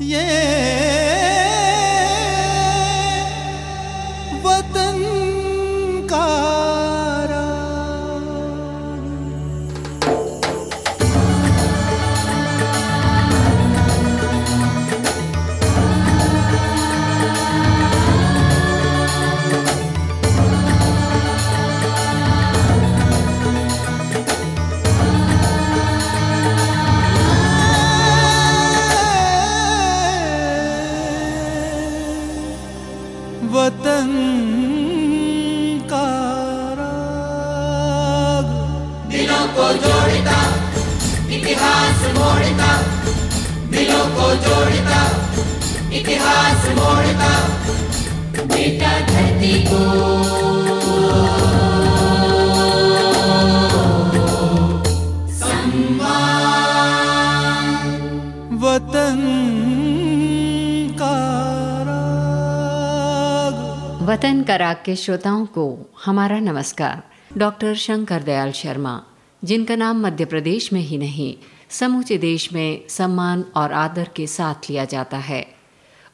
वतन कराग के श्रोताओं को हमारा नमस्कार। डॉक्टर शंकर दयाल शर्मा, जिनका नाम मध्य प्रदेश में ही नहीं, समूचे देश में सम्मान और आदर के साथ लिया जाता है।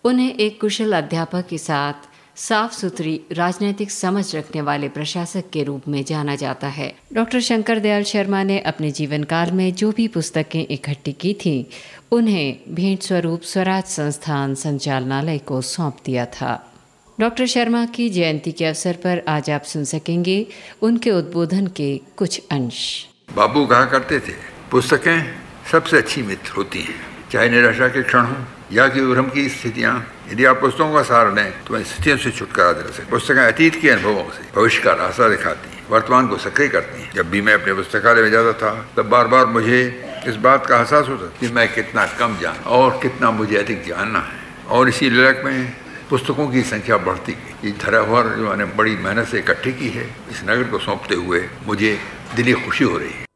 उन्हें एक कुशल अध्यापक के साथ साफ़ सुथरी राजनीतिक समझ रखने वाले प्रशासक के रूप में जाना जाता है। डॉक्टर शंकर दयाल शर्मा ने अपने जीवन काल में जो भी पुस्तकें इकट्ठी की थी, उन्हें भेंट स्वरूप स्वराज संस्थान संचालनालय को सौंप दिया था। डॉक्टर शर्मा की जयंती के अवसर पर आज आप सुन सकेंगे उनके उद्बोधन के कुछ अंश। बाबू कहा करते थे? पुस्तकें सबसे अच्छी मित्र होती हैं। चाहे निराशा के क्षण हो या कि उभ्रम की स्थितियाँ, यदि आप पुस्तकों का सहारा लें तो स्थितियों से छुटकारा दिला सकते पुस्तकें अतीत के अनुभवों से, भविष्य का रास्ता दिखाती हैं, वर्तमान को सक्रिय करती हैं। जब भी मैं अपने पुस्तकालय में जाता था, तब बार बार मुझे इस बात का एहसास होता कि मैं कितना कम जान और कितना मुझे अधिक जानना है। और इसी लड़क में पुस्तकों की संख्या बढ़ती गई। ये धरोहर जो मैंने बड़ी मेहनत से इकट्ठी की है, इस नगर को सौंपते हुए मुझे दिली खुशी हो रही है।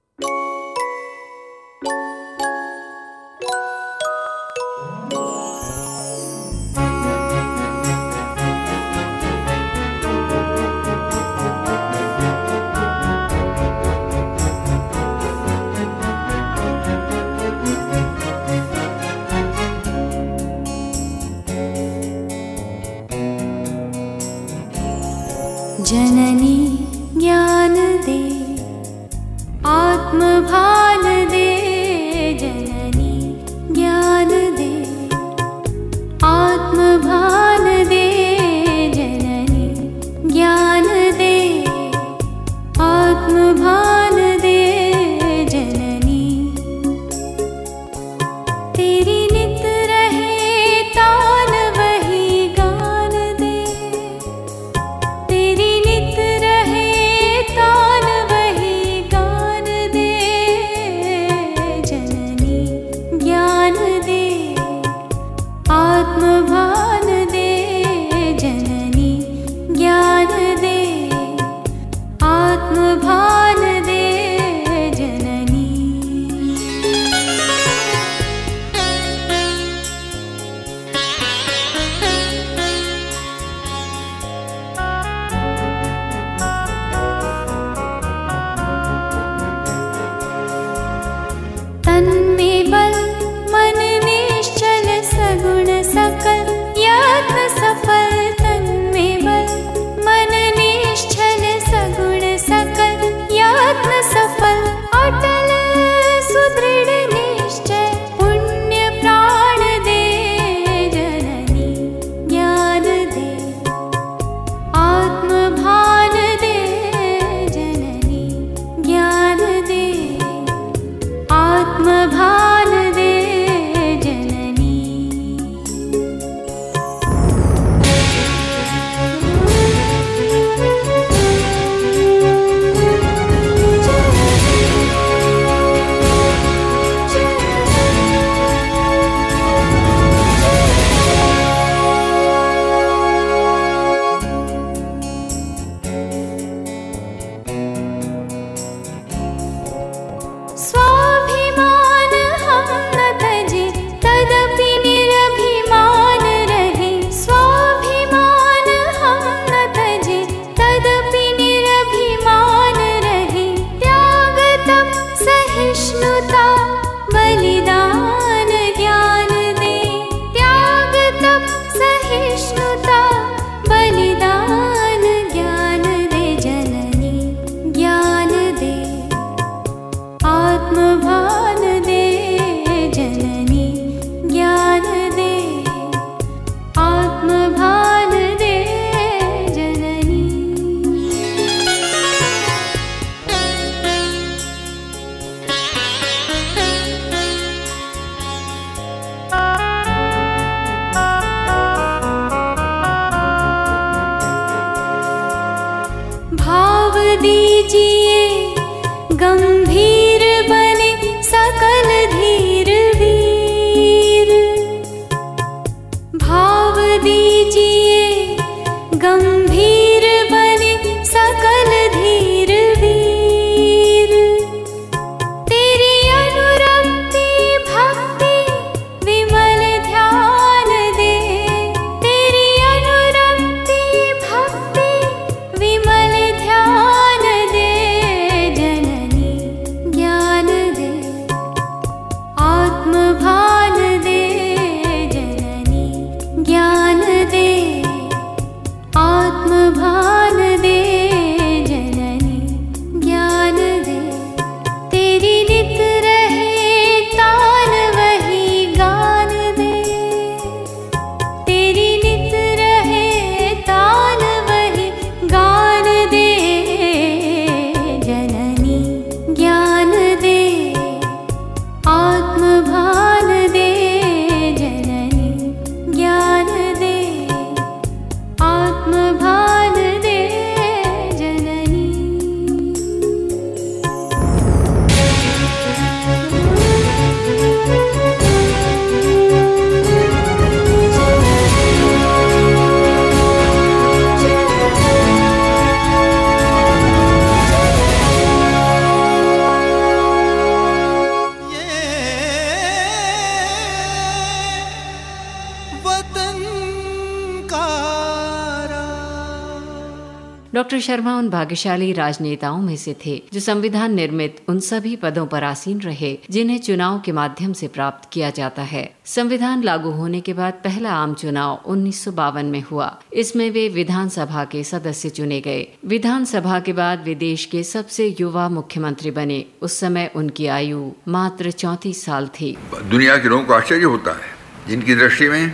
डॉक्टर शर्मा उन भाग्यशाली राजनेताओं में से थे, जो संविधान निर्मित उन सभी पदों पर आसीन रहे, जिन्हें चुनाव के माध्यम से प्राप्त किया जाता है। संविधान लागू होने के बाद पहला आम चुनाव उन्नीस सौ बावन में हुआ। इसमें वे विधानसभा के सदस्य चुने गए। विधानसभा के बाद वे देश के सबसे युवा मुख्यमंत्री बने। उस समय उनकी आयु मात्र चौतीस साल थी। दुनिया के लोगों को आश्चर्य होता है, जिनकी दृष्टि में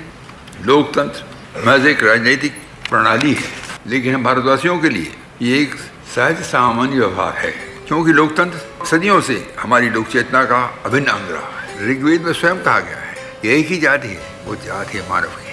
लोकतंत्र महज एक राजनीतिक प्रणाली है। लेकिन भारतवासियों के लिए ये एक सहज सामान्य व्यवहार है, क्योंकि लोकतंत्र सदियों से हमारी लोक चेतना का अभिन्न अंग रहा है। ऋग्वेद में स्वयं कहा गया है, यही एक ही जाति है, वो जाति है मानव की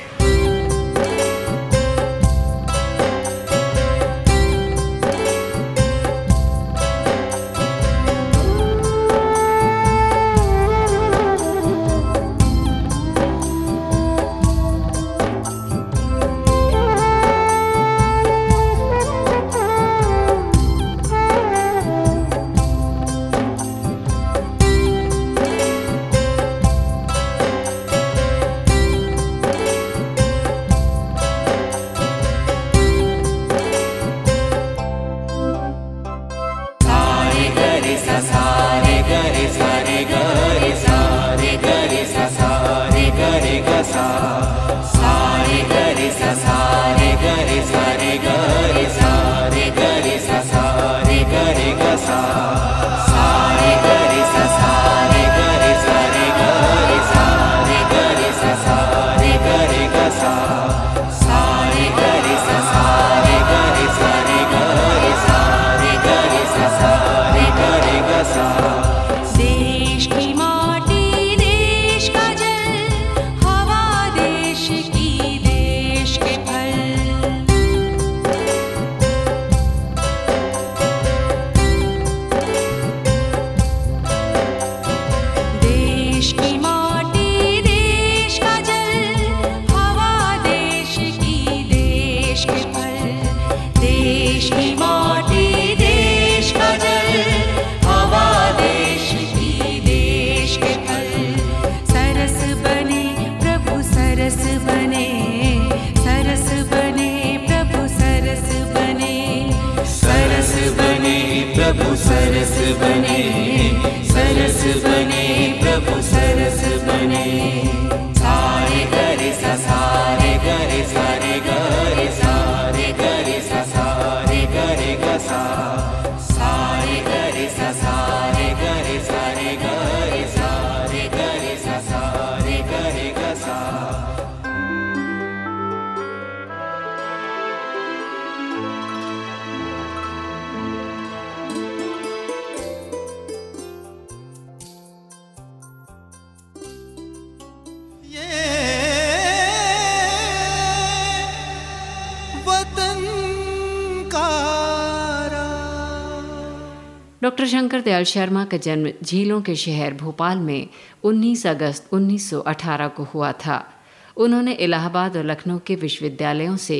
डॉक्टर शंकर दयाल शर्मा का जन्म झीलों के शहर भोपाल में 19 अगस्त 1918 को हुआ था। उन्होंने इलाहाबाद और लखनऊ के विश्वविद्यालयों से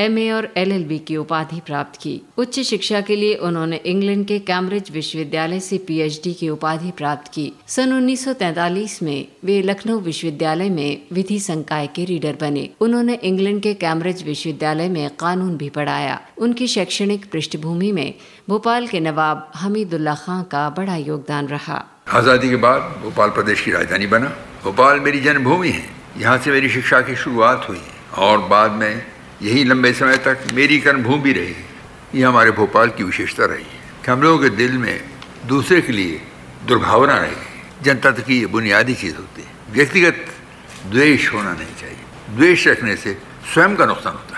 एमए और एलएलबी की उपाधि प्राप्त की। उच्च शिक्षा के लिए उन्होंने इंग्लैंड के कैम्ब्रिज विश्वविद्यालय से पीएचडी की उपाधि प्राप्त की। सन 1943 में वे लखनऊ विश्वविद्यालय में विधि संकाय के रीडर बने। उन्होंने इंग्लैंड के कैम्ब्रिज विश्वविद्यालय में कानून भी पढ़ाया। उनकी शैक्षणिक पृष्ठभूमि में भोपाल के नवाब हमीदुल्ला खां का बड़ा योगदान रहा। आज़ादी के बाद भोपाल प्रदेश की राजधानी बना। भोपाल मेरी जन्मभूमि है। यहाँ से मेरी शिक्षा की शुरुआत हुई और बाद में यही लंबे समय तक मेरी कर्मभूमि रही। ये हमारे भोपाल की विशेषता रही। कि हम लोगों के दिल में दूसरे के लिए दुर्भावना रही। जनता तक की बुनियादी चीज़ होती। है व्यक्तिगत द्वेष होना नहीं चाहिए। द्वेष रखने से स्वयं का नुकसान होता है।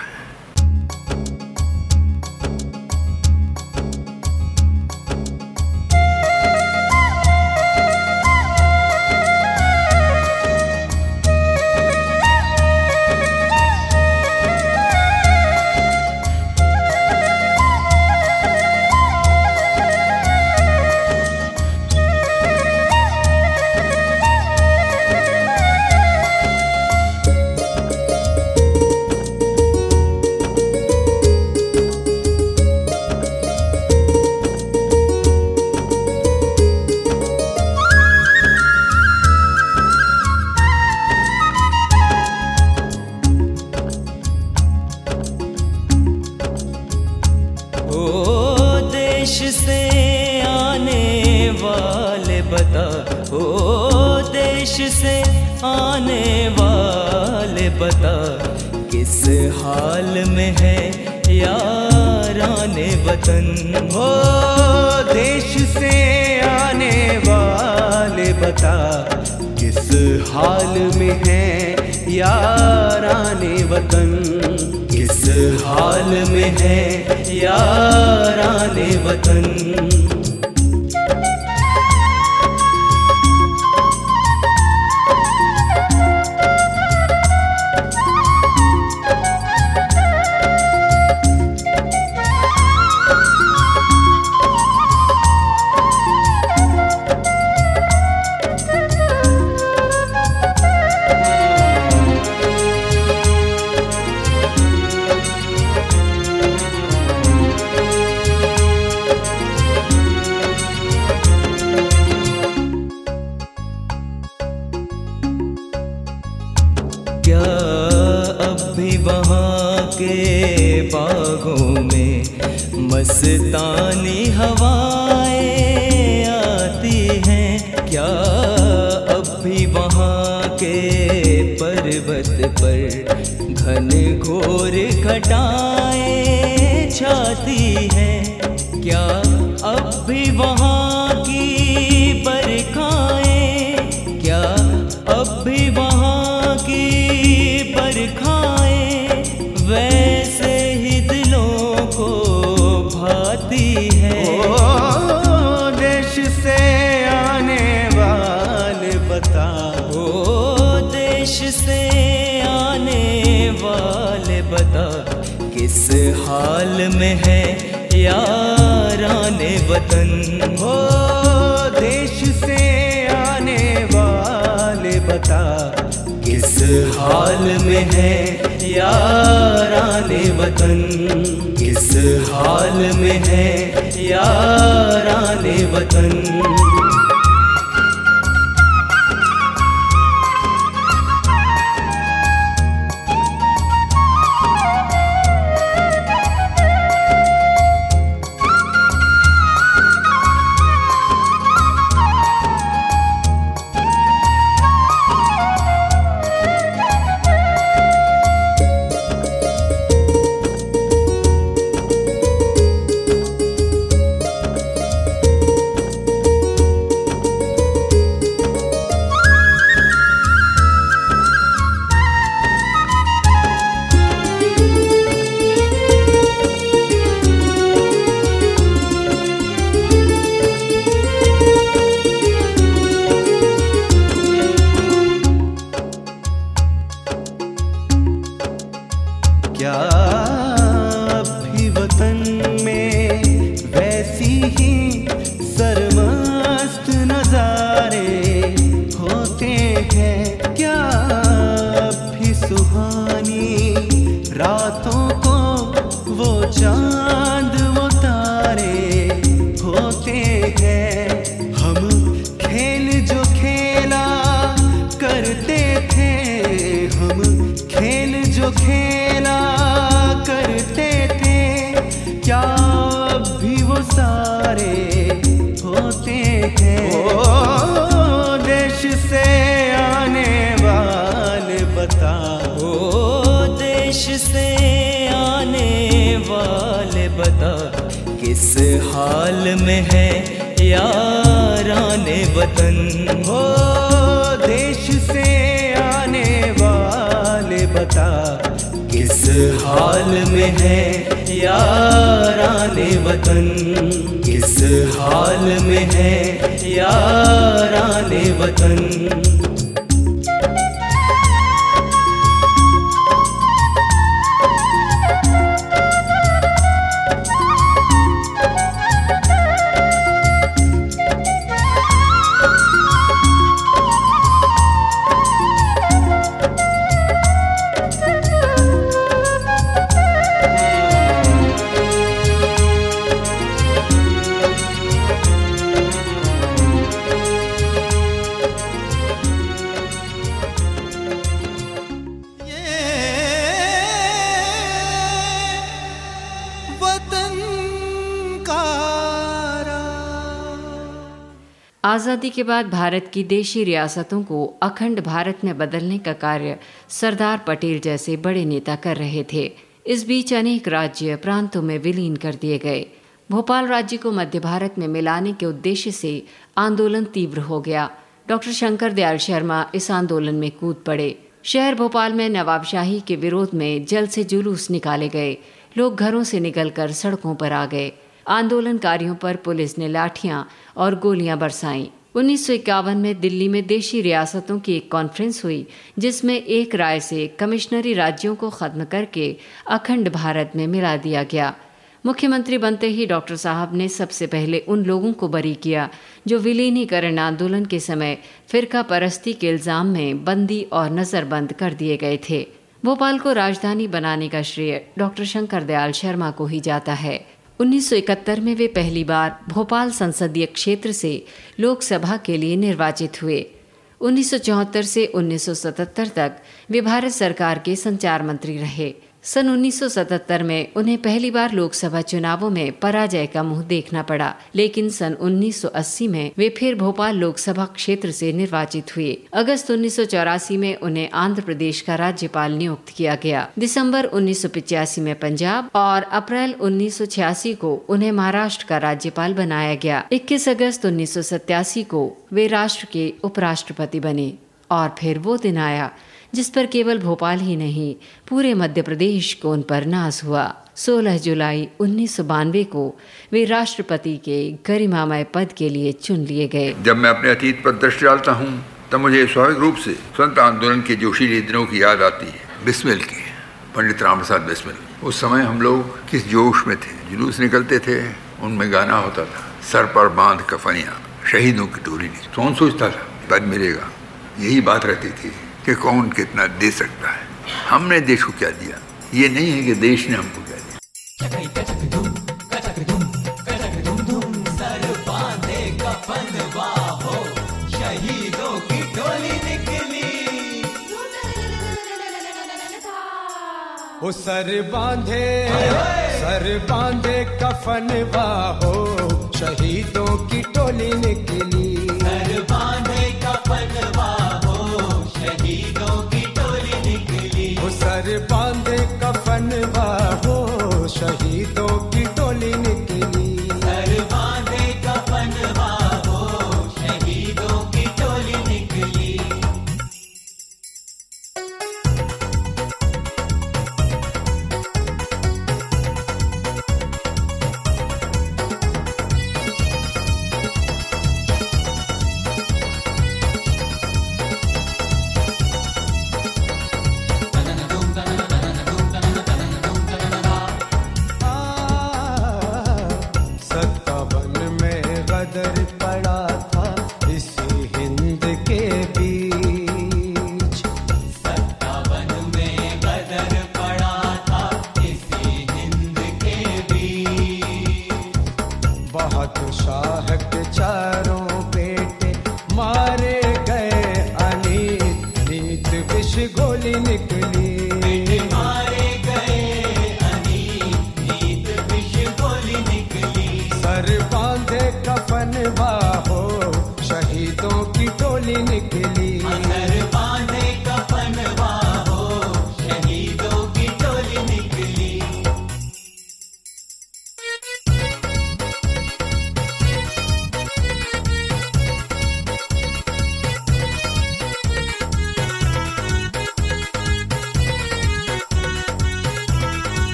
ओ देश से आने वाले बता, ओ देश से आने वाले बता, किस हाल में है याराने वतन? ओ देश से आने वाले बता, किस हाल में है याराने वतन? हाल में है याराने वतन। हाल में है याराने वतन। ओ देश से आने वाले बता, किस हाल में है याराने वतन? किस हाल में है याराने वतन? चांद हाल में है याराने वतन। हो देश से आने वाले बता, किस हाल में है याराने वतन? किस हाल में है याराने वतन? आज़ादी के बाद भारत की देशी रियासतों को अखंड भारत में बदलने का कार्य सरदार पटेल जैसे बड़े नेता कर रहे थे। इस बीच अनेक राज्य प्रांतों में विलीन कर दिए गए। भोपाल राज्य को मध्य भारत में मिलाने के उद्देश्य से आंदोलन तीव्र हो गया। डॉक्टर शंकर दयाल शर्मा इस आंदोलन में कूद पड़े। शहर भोपाल में नवाबशाही के विरोध में जल से जुलूस निकाले गए। लोग घरों से निकलकर सड़कों पर आ गए। आंदोलनकारियों पर पुलिस ने लाठियाँ और गोलियाँ बरसाईं। उन्नीस सौ इक्यावन में दिल्ली में देशी रियासतों की एक कॉन्फ्रेंस हुई, जिसमें एक राय से कमिश्नरी राज्यों को खत्म करके अखंड भारत में मिला दिया गया। मुख्यमंत्री बनते ही डॉक्टर साहब ने सबसे पहले उन लोगों को बरी किया, जो विलीनीकरण आंदोलन के समय फिरका परस्ती के इल्ज़ाम में बंदी और नजरबंद कर दिए गए थे। भोपाल को राजधानी बनाने का श्रेय डॉक्टर शंकर दयाल शर्मा को ही जाता है। 1971 में वे पहली बार भोपाल संसदीय क्षेत्र से लोकसभा के लिए निर्वाचित हुए। 1974 से 1977 तक वे भारत सरकार के संचार मंत्री रहे। सन 1977 में उन्हें पहली बार लोकसभा चुनावों में पराजय का मुँह देखना पड़ा, लेकिन सन 1980 में वे फिर भोपाल लोकसभा क्षेत्र से निर्वाचित हुए। अगस्त उन्नीस सौ चौरासी में उन्हें आंध्र प्रदेश का राज्यपाल नियुक्त किया गया। दिसंबर उन्नीस में पंजाब और अप्रैल उन्नीस सौ छियासी को उन्हें महाराष्ट्र का राज्यपाल बनाया गया। इक्कीस अगस्त उन्नीस सौ सतासी को वे राष्ट्र के उपराष्ट्रपति बने और फिर वो दिन आया जिस पर केवल भोपाल ही नहीं, पूरे मध्य प्रदेश को उन पर नाज हुआ। 16 जुलाई उन्नीस सौ बानवे को वे राष्ट्रपति के गरिमामय पद के लिए चुन लिए गए। जब मैं अपने अतीत पर दृष्टि डालता हूँ, तब मुझे स्वाभाविक रूप से स्वतंत्र आंदोलन के जोशीले दिनों की याद आती है। बिस्मिल की, पंडित राम प्रसाद बिस्मिल। उस समय हम लोग किस जोश में थे, जुलूस निकलते थे, उनमें गाना होता था, सर पर बाँध कफनिया, शहीदों की टोली नहीं। कौन सोचता था, पद मिलेगा, यही बात रहती थी। कि कौन कितना दे सकता है। हमने देश को क्या दिया? ये नहीं है कि देश ने हमको क्या दिया। ओ सर बांधे सर बांधे कफन बाहो शहीदों की टोली निकली। सर बांधे कफन सर बांधे कफन बाहो शहीदों सर बांधे कफन बाहो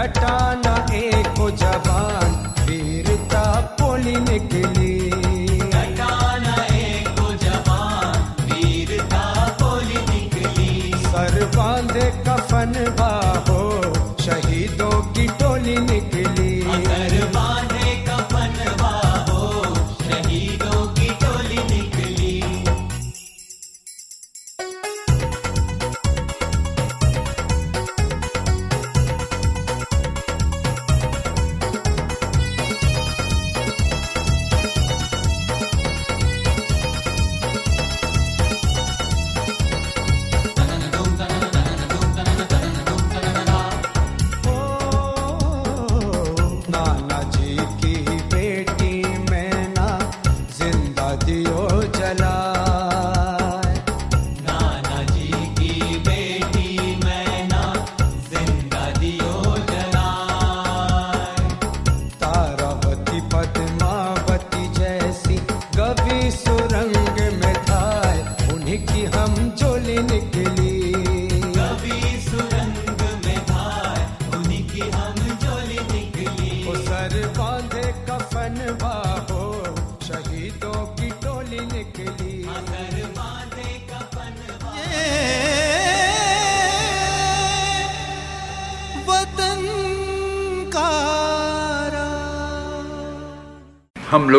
में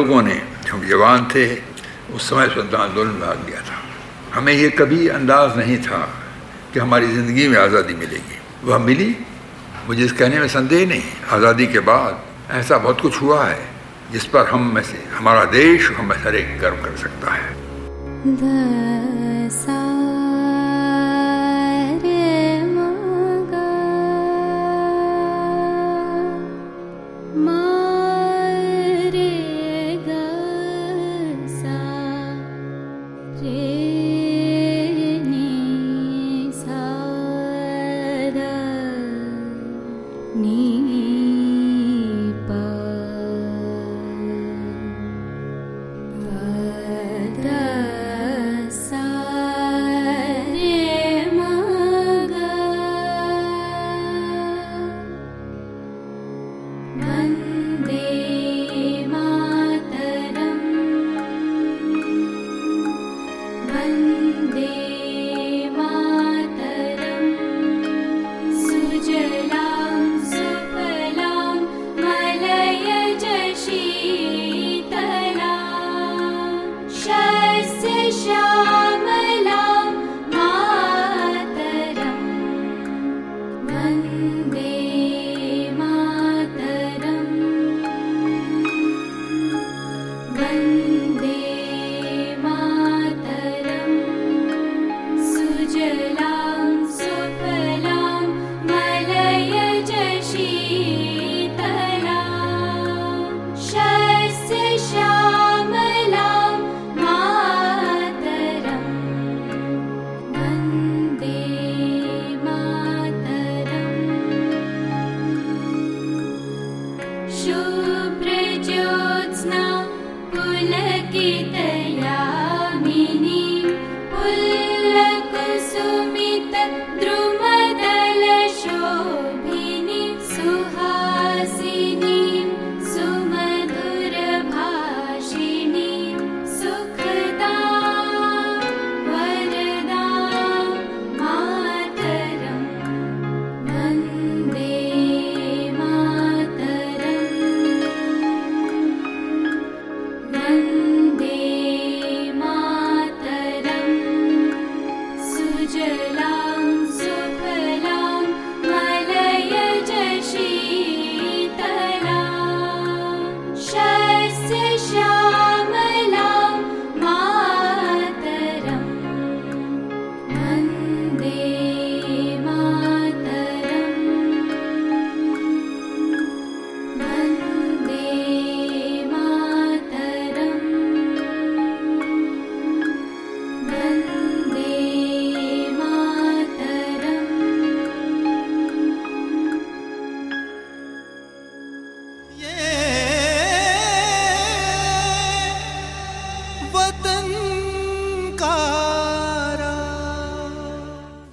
लोगों ने जब जवान थे, उस समय स्वतंत्रता आंदोलन में भाग लिया था। हमें ये कभी अंदाज नहीं था कि हमारी ज़िंदगी में आज़ादी मिलेगी। वह मिली? मुझे इस कहने में संदेह नहीं। आज़ादी के बाद ऐसा बहुत कुछ हुआ है, जिस पर हम में से, हमारा देश हम हर एक गर्व कर सकता है। you.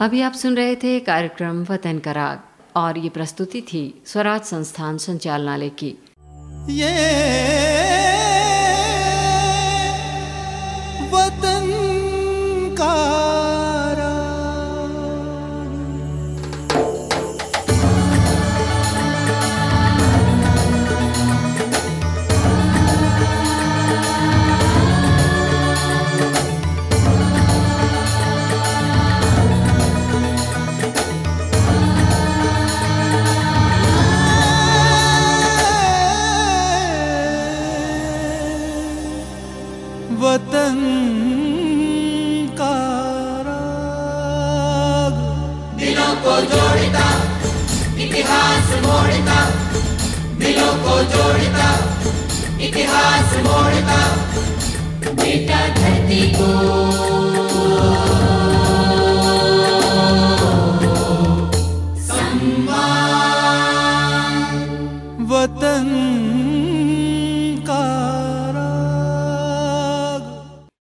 अभी आप सुन रहे थे कार्यक्रम वतन का राग, और ये प्रस्तुति थी स्वराज संस्थान संचालनालय की। ये